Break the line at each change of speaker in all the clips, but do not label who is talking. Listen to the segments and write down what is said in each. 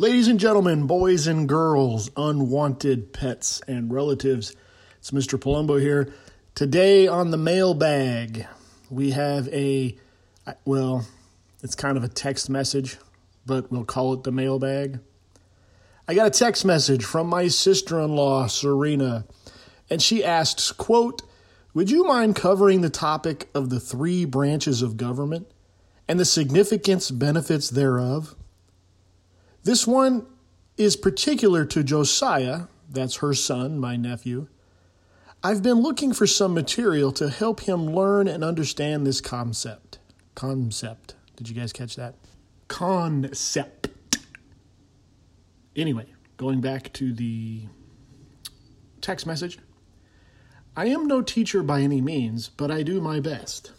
Ladies and gentlemen, boys and girls, unwanted pets and relatives, it's Mr. Palumbo here. Today on the mailbag, we have a, well, it's kind of a text message, but we'll call it the mailbag. I got a text message from my sister-in-law, Serena, and she asks, quote, would you mind covering the topic of the three branches of government and the significance benefits thereof? This one is particular to Josiah, that's her son, my nephew. I've been looking for some material to help him learn and understand this concept. Concept. Did you guys catch that? Concept. Anyway, going back to the text message. I am no teacher by any means, but I do my best.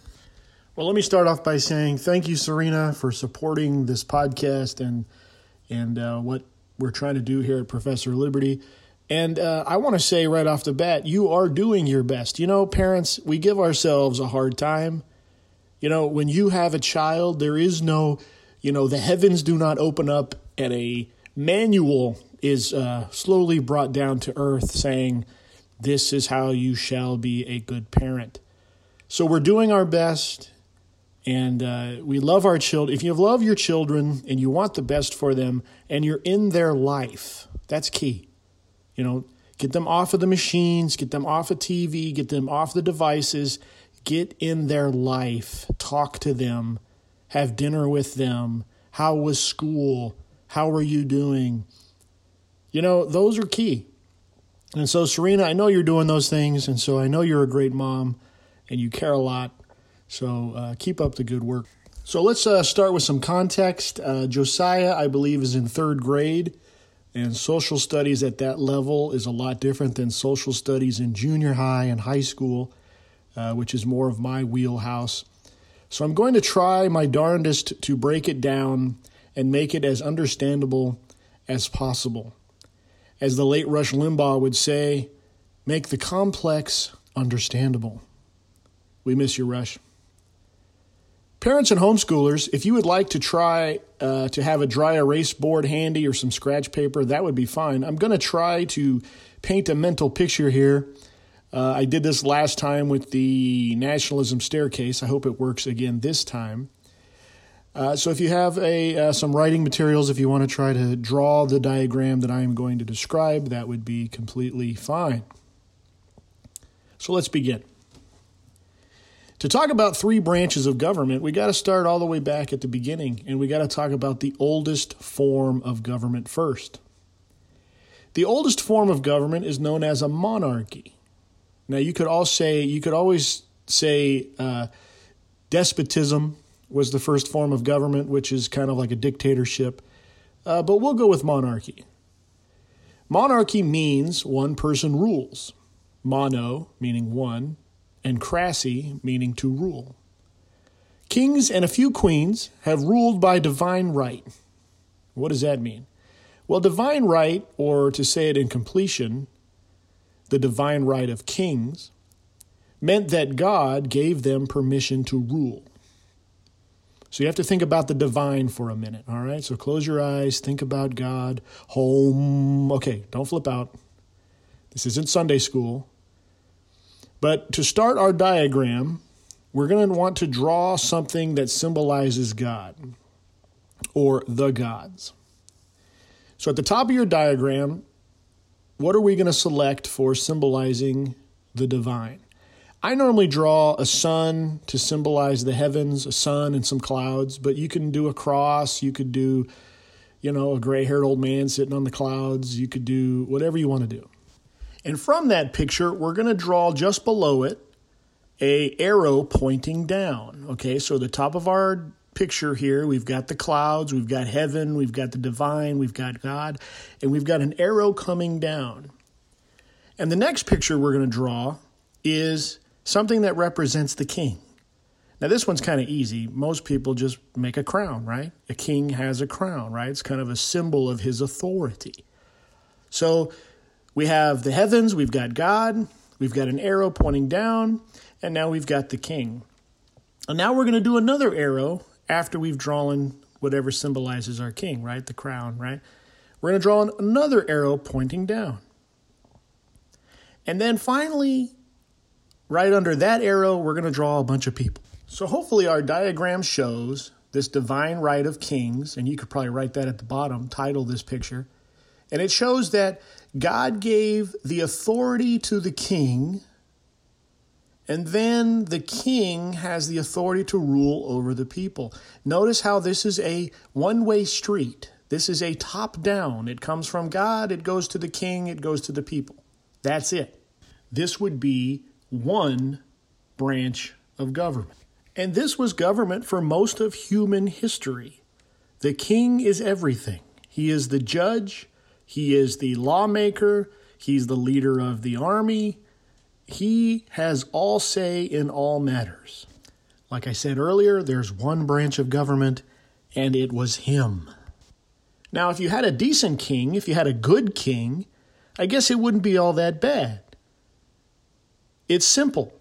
Well, let me start off by saying thank you, Serena, for supporting this podcast and and uh, what we're trying to do here at Professor Liberty. And uh, I want to say right off the bat, you are doing your best. You know, parents, we give ourselves a hard time. You know, when you have a child, there is no, you know, the heavens do not open up and a manual is uh, slowly brought down to earth saying, this is how you shall be a good parent. So we're doing our best and uh, we love our children. If you love your children and you want the best for them and you're in their life, that's key. You know, get them off of the machines, get them off of TV, get them off the devices, get in their life, talk to them, have dinner with them. How was school? How are you doing? You know, those are key. And so, Serena, I know you're doing those things, and so I know you're a great mom and you care a lot. So uh, keep up the good work. So let's uh, start with some context. Uh, Josiah, I believe, is in third grade, and social studies at that level is a lot different than social studies in junior high and high school, uh, which is more of my wheelhouse. So I'm going to try my darndest to break it down and make it as understandable as possible. As the late Rush Limbaugh would say, make the complex understandable. We miss you, Rush. Parents and homeschoolers, if you would like to try uh, to have a dry erase board handy or some scratch paper, that would be fine. I'm going to try to paint a mental picture here. Uh, I did this last time with the nationalism staircase. I hope it works again this time. Uh, so if you have a uh, some writing materials, if you want to try to draw the diagram that I am going to describe, that would be completely fine. So let's begin. To talk about three branches of government, we got to start all the way back at the beginning, and we got to talk about the oldest form of government first. The oldest form of government is known as a monarchy. Now, you could all say, you could always say uh, despotism was the first form of government, which is kind of like a dictatorship, uh, but we'll go with monarchy. Monarchy means one person rules. Mono, meaning one, and cracy, meaning to rule. Kings and a few queens have ruled by divine right. What does that mean? Well, divine right, or to say it in completion, the divine right of kings, meant that God gave them permission to rule. So you have to think about the divine for a minute, all right? So close your eyes, think about God, home. Okay, don't flip out. This isn't Sunday school. But to start our diagram, we're going to want to draw something that symbolizes God or the gods. So at the top of your diagram, what are we going to select for symbolizing the divine? I normally draw a sun to symbolize the heavens, a sun and some clouds, but you can do a cross, you could do, you know, a gray haired old man sitting on the clouds, you could do whatever you want to do. And from that picture, we're going to draw just below it a arrow pointing down. Okay, so the top of our picture here, we've got the clouds, we've got heaven, we've got the divine, we've got God, and we've got an arrow coming down. And the next picture we're going to draw is something that represents the king. Now, this one's kind of easy. Most people just make a crown, right? A king has a crown, right? It's kind of a symbol of his authority. So, we have the heavens, we've got God, we've got an arrow pointing down, and now we've got the king. And now we're going to do another arrow after we've drawn whatever symbolizes our king, right? The crown, right? We're going to draw another arrow pointing down. And then finally, right under that arrow, we're going to draw a bunch of people. So hopefully, our diagram shows this divine right of kings, and you could probably write that at the bottom, title this picture. And it shows that God gave the authority to the king, and then the king has the authority to rule over the people. Notice how this is a one way street. This is a top down. It comes from God, it goes to the king, it goes to the people. That's it. This would be one branch of government. And this was government for most of human history. The king is everything. He is the judge, he is the lawmaker, he's the leader of the army. He has all say in all matters. Like I said earlier, there's one branch of government, and it was him. Now, if you had a decent king, if you had a good king, I guess it wouldn't be all that bad. It's simple.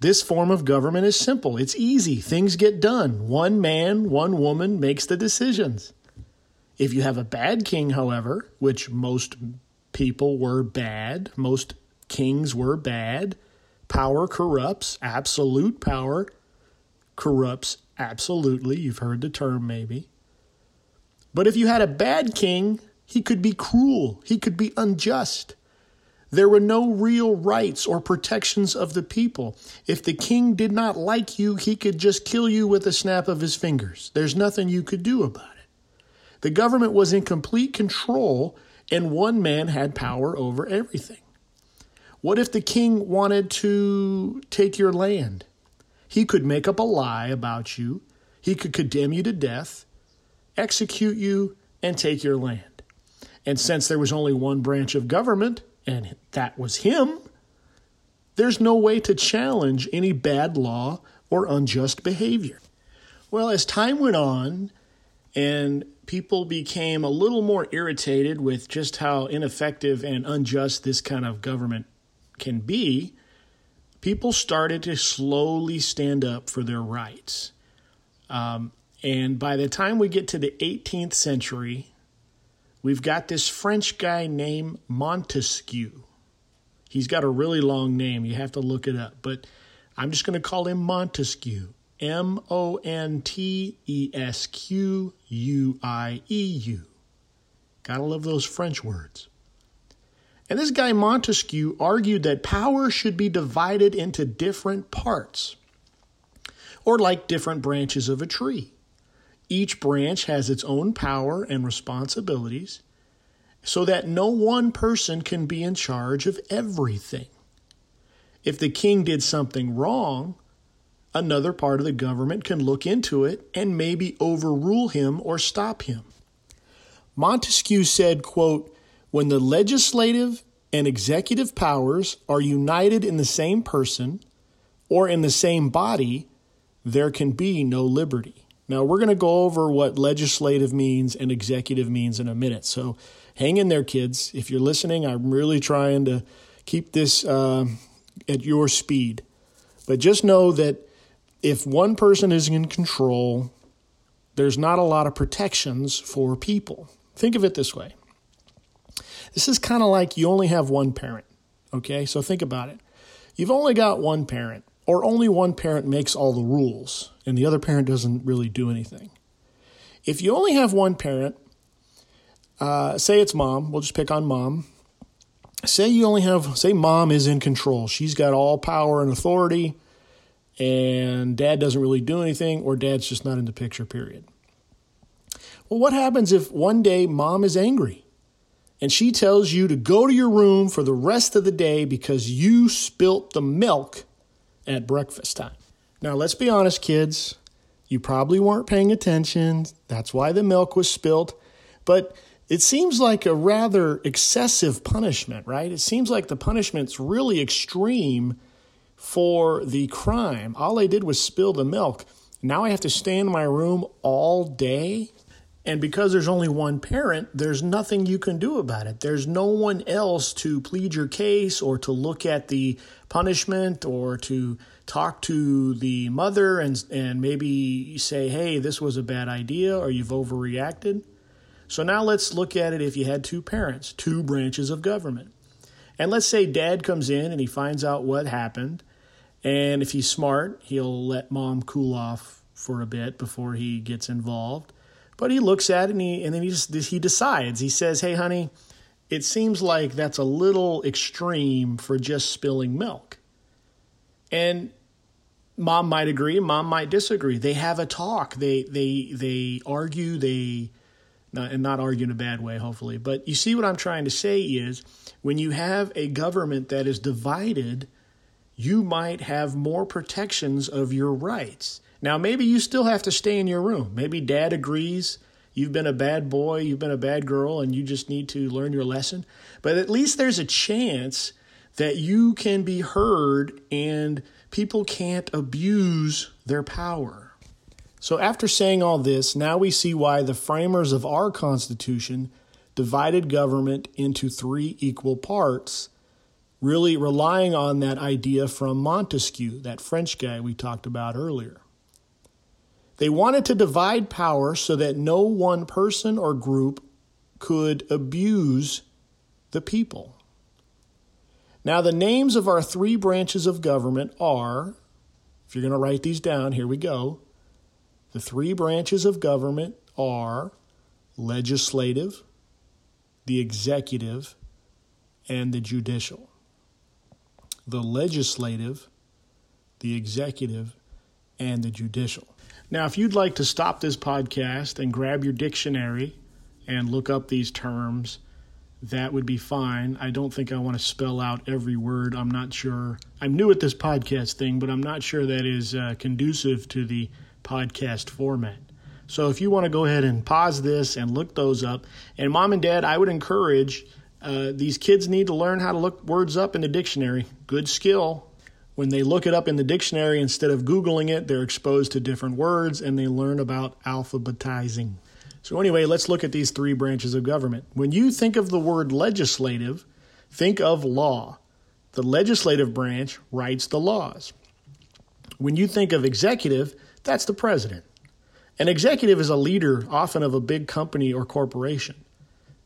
This form of government is simple. It's easy. Things get done. One man, one woman makes the decisions. If you have a bad king, however, which most people were bad, most kings were bad, power corrupts, absolute power corrupts absolutely. You've heard the term maybe. But if you had a bad king, he could be cruel, he could be unjust. There were no real rights or protections of the people. If the king did not like you, he could just kill you with a snap of his fingers. There's nothing you could do about it. The government was in complete control, and one man had power over everything. What if the king wanted to take your land? He could make up a lie about you, he could condemn you to death, execute you, and take your land. And since there was only one branch of government, and that was him, there's no way to challenge any bad law or unjust behavior. Well, as time went on and people became a little more irritated with just how ineffective and unjust this kind of government can be, people started to slowly stand up for their rights. Um, and by the time we get to the 18th century, we've got this French guy named Montesquieu. He's got a really long name. You have to look it up. But I'm just going to call him Montesquieu. M O N T E S Q U I E U. Gotta love those French words. And this guy Montesquieu argued that power should be divided into different parts, or like different branches of a tree. Each branch has its own power and responsibilities so that no one person can be in charge of everything. If the king did something wrong, another part of the government can look into it and maybe overrule him or stop him. Montesquieu said, quote, when the legislative and executive powers are united in the same person or in the same body, there can be no liberty. Now, we're going to go over what legislative means and executive means in a minute. So hang in there, kids. If you're listening, I'm really trying to keep this uh, at your speed. But just know that if one person is in control, there's not a lot of protections for people. Think of it this way this is kind of like you only have one parent. Okay, so think about it. You've only got one parent or only one parent makes all the rules and the other parent doesn't really do anything. If you only have one parent, uh, say it's mom, we'll just pick on mom. Say you only have, say mom is in control. She's got all power and authority, and dad doesn't really do anything, or dad's just not in the picture, period. Well, what happens if one day mom is angry and she tells you to go to your room for the rest of the day because you spilt the milk at breakfast time. Now, let's be honest, kids. You probably weren't paying attention. That's why the milk was spilt. But it seems like a rather excessive punishment, right? It seems like the punishment's really extreme for the crime. All I did was spill the milk. Now I have to stay in my room all day and because there's only one parent, there's nothing you can do about it. There's no one else to plead your case or to look at the punishment or to talk to the mother and, and maybe say, hey, this was a bad idea or you've overreacted. So now let's look at it if you had two parents, two branches of government. And let's say dad comes in and he finds out what happened. And if he's smart, he'll let mom cool off for a bit before he gets involved. But he looks at it and, he, and then he, just, he decides. He says, Hey, honey, it seems like that's a little extreme for just spilling milk. And mom might agree, mom might disagree. They have a talk. They they they argue. They not, and not argue in a bad way, hopefully. But you see what I'm trying to say is when you have a government that is divided, you might have more protections of your rights. Now, maybe you still have to stay in your room. Maybe dad agrees you've been a bad boy, you've been a bad girl, and you just need to learn your lesson. But at least there's a chance that you can be heard and people can't abuse their power. So, after saying all this, now we see why the framers of our Constitution divided government into three equal parts, really relying on that idea from Montesquieu, that French guy we talked about earlier. They wanted to divide power so that no one person or group could abuse the people. Now, the names of our three branches of government are, if you're going to write these down, here we go the three branches of government are legislative, the executive, and the judicial. The legislative, the executive, and the judicial. Now, if you'd like to stop this podcast and grab your dictionary and look up these terms, that would be fine. I don't think I want to spell out every word. I'm not sure. I'm new at this podcast thing, but I'm not sure that is uh, conducive to the podcast format. So if you want to go ahead and pause this and look those up, and mom and dad, I would encourage uh, these kids need to learn how to look words up in the dictionary. Good skill. When they look it up in the dictionary instead of Googling it, they're exposed to different words and they learn about alphabetizing. So, anyway, let's look at these three branches of government. When you think of the word legislative, think of law. The legislative branch writes the laws. When you think of executive, that's the president. An executive is a leader, often of a big company or corporation.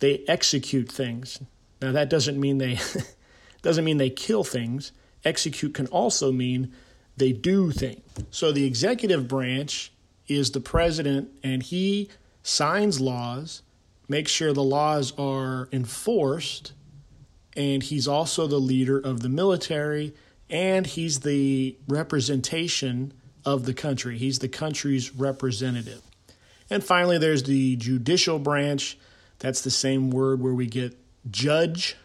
They execute things. Now that doesn't mean they doesn't mean they kill things. Execute can also mean they do things. So the executive branch is the president and he signs laws, makes sure the laws are enforced, and he's also the leader of the military and he's the representation of the country. He's the country's representative. And finally, there's the judicial branch. That's the same word where we get judge.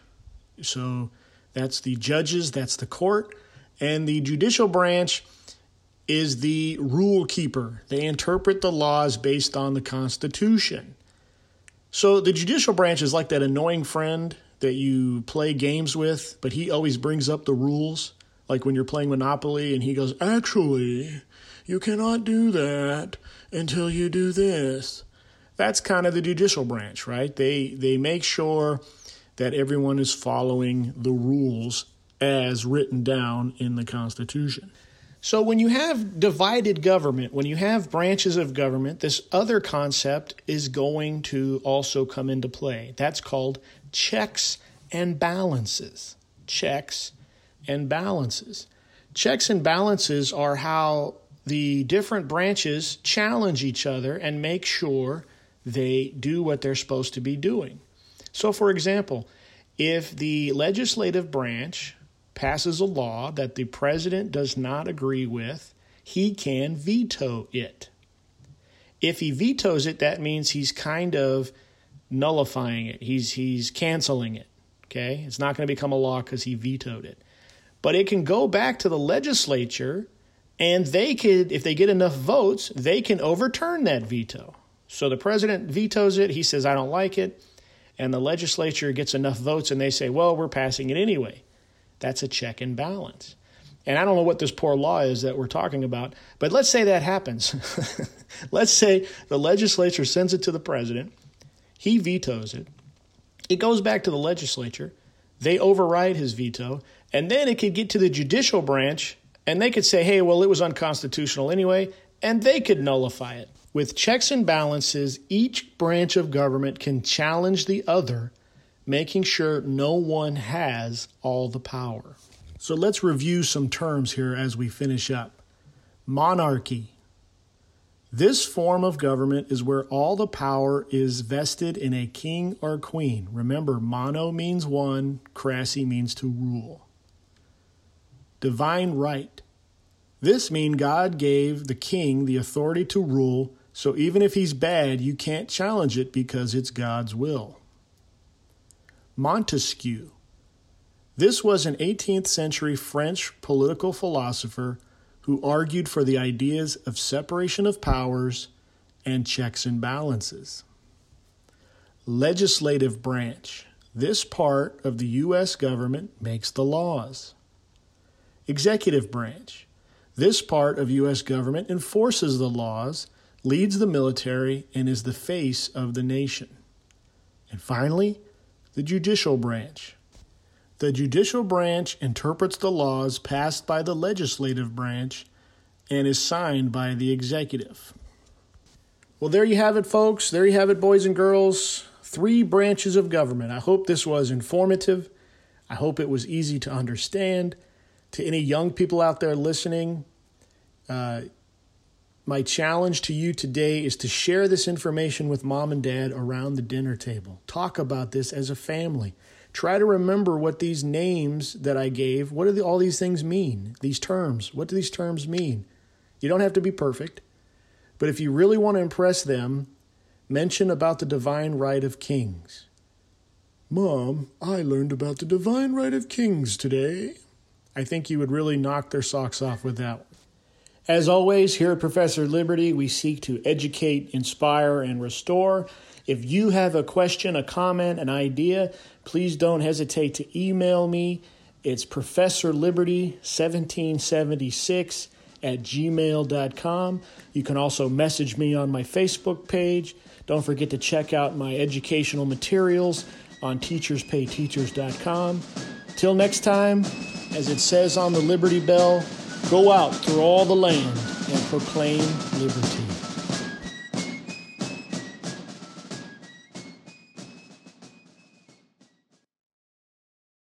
So that's the judges, that's the court. And the judicial branch is the rule keeper. They interpret the laws based on the Constitution. So the judicial branch is like that annoying friend that you play games with, but he always brings up the rules. Like when you're playing Monopoly and he goes, Actually, you cannot do that until you do this. That's kind of the judicial branch, right? They they make sure that everyone is following the rules as written down in the Constitution. So, when you have divided government, when you have branches of government, this other concept is going to also come into play. That's called checks and balances. Checks and balances. Checks and balances are how the different branches challenge each other and make sure they do what they're supposed to be doing. So, for example, if the legislative branch passes a law that the president does not agree with, he can veto it. If he vetoes it, that means he's kind of nullifying it. He's he's canceling it. Okay? It's not going to become a law cuz he vetoed it. But it can go back to the legislature and they could, if they get enough votes, they can overturn that veto. So the president vetoes it. He says, I don't like it. And the legislature gets enough votes and they say, well, we're passing it anyway. That's a check and balance. And I don't know what this poor law is that we're talking about, but let's say that happens. let's say the legislature sends it to the president, he vetoes it, it goes back to the legislature, they override his veto, and then it could get to the judicial branch and they could say, hey, well, it was unconstitutional anyway, and they could nullify it. With checks and balances, each branch of government can challenge the other, making sure no one has all the power. So let's review some terms here as we finish up. Monarchy. This form of government is where all the power is vested in a king or queen. Remember, mono means one, cracy means to rule. Divine right. This means God gave the king the authority to rule, so even if he's bad, you can't challenge it because it's God's will. Montesquieu. This was an 18th century French political philosopher who argued for the ideas of separation of powers and checks and balances. Legislative branch. This part of the U.S. government makes the laws. Executive branch. This part of U.S. government enforces the laws, leads the military, and is the face of the nation. And finally, the judicial branch. The judicial branch interprets the laws passed by the legislative branch and is signed by the executive. Well, there you have it, folks. There you have it, boys and girls. Three branches of government. I hope this was informative. I hope it was easy to understand. To any young people out there listening, uh, my challenge to you today is to share this information with mom and dad around the dinner table. Talk about this as a family. Try to remember what these names that I gave, what do the, all these things mean? These terms, what do these terms mean? You don't have to be perfect, but if you really want to impress them, mention about the divine right of kings. Mom, I learned about the divine right of kings today. I think you would really knock their socks off with that. As always, here at Professor Liberty, we seek to educate, inspire, and restore. If you have a question, a comment, an idea, please don't hesitate to email me. It's ProfessorLiberty1776 at gmail.com. You can also message me on my Facebook page. Don't forget to check out my educational materials on teacherspayteachers.com. Till next time, as it says on the Liberty Bell, go out through all the land and proclaim liberty.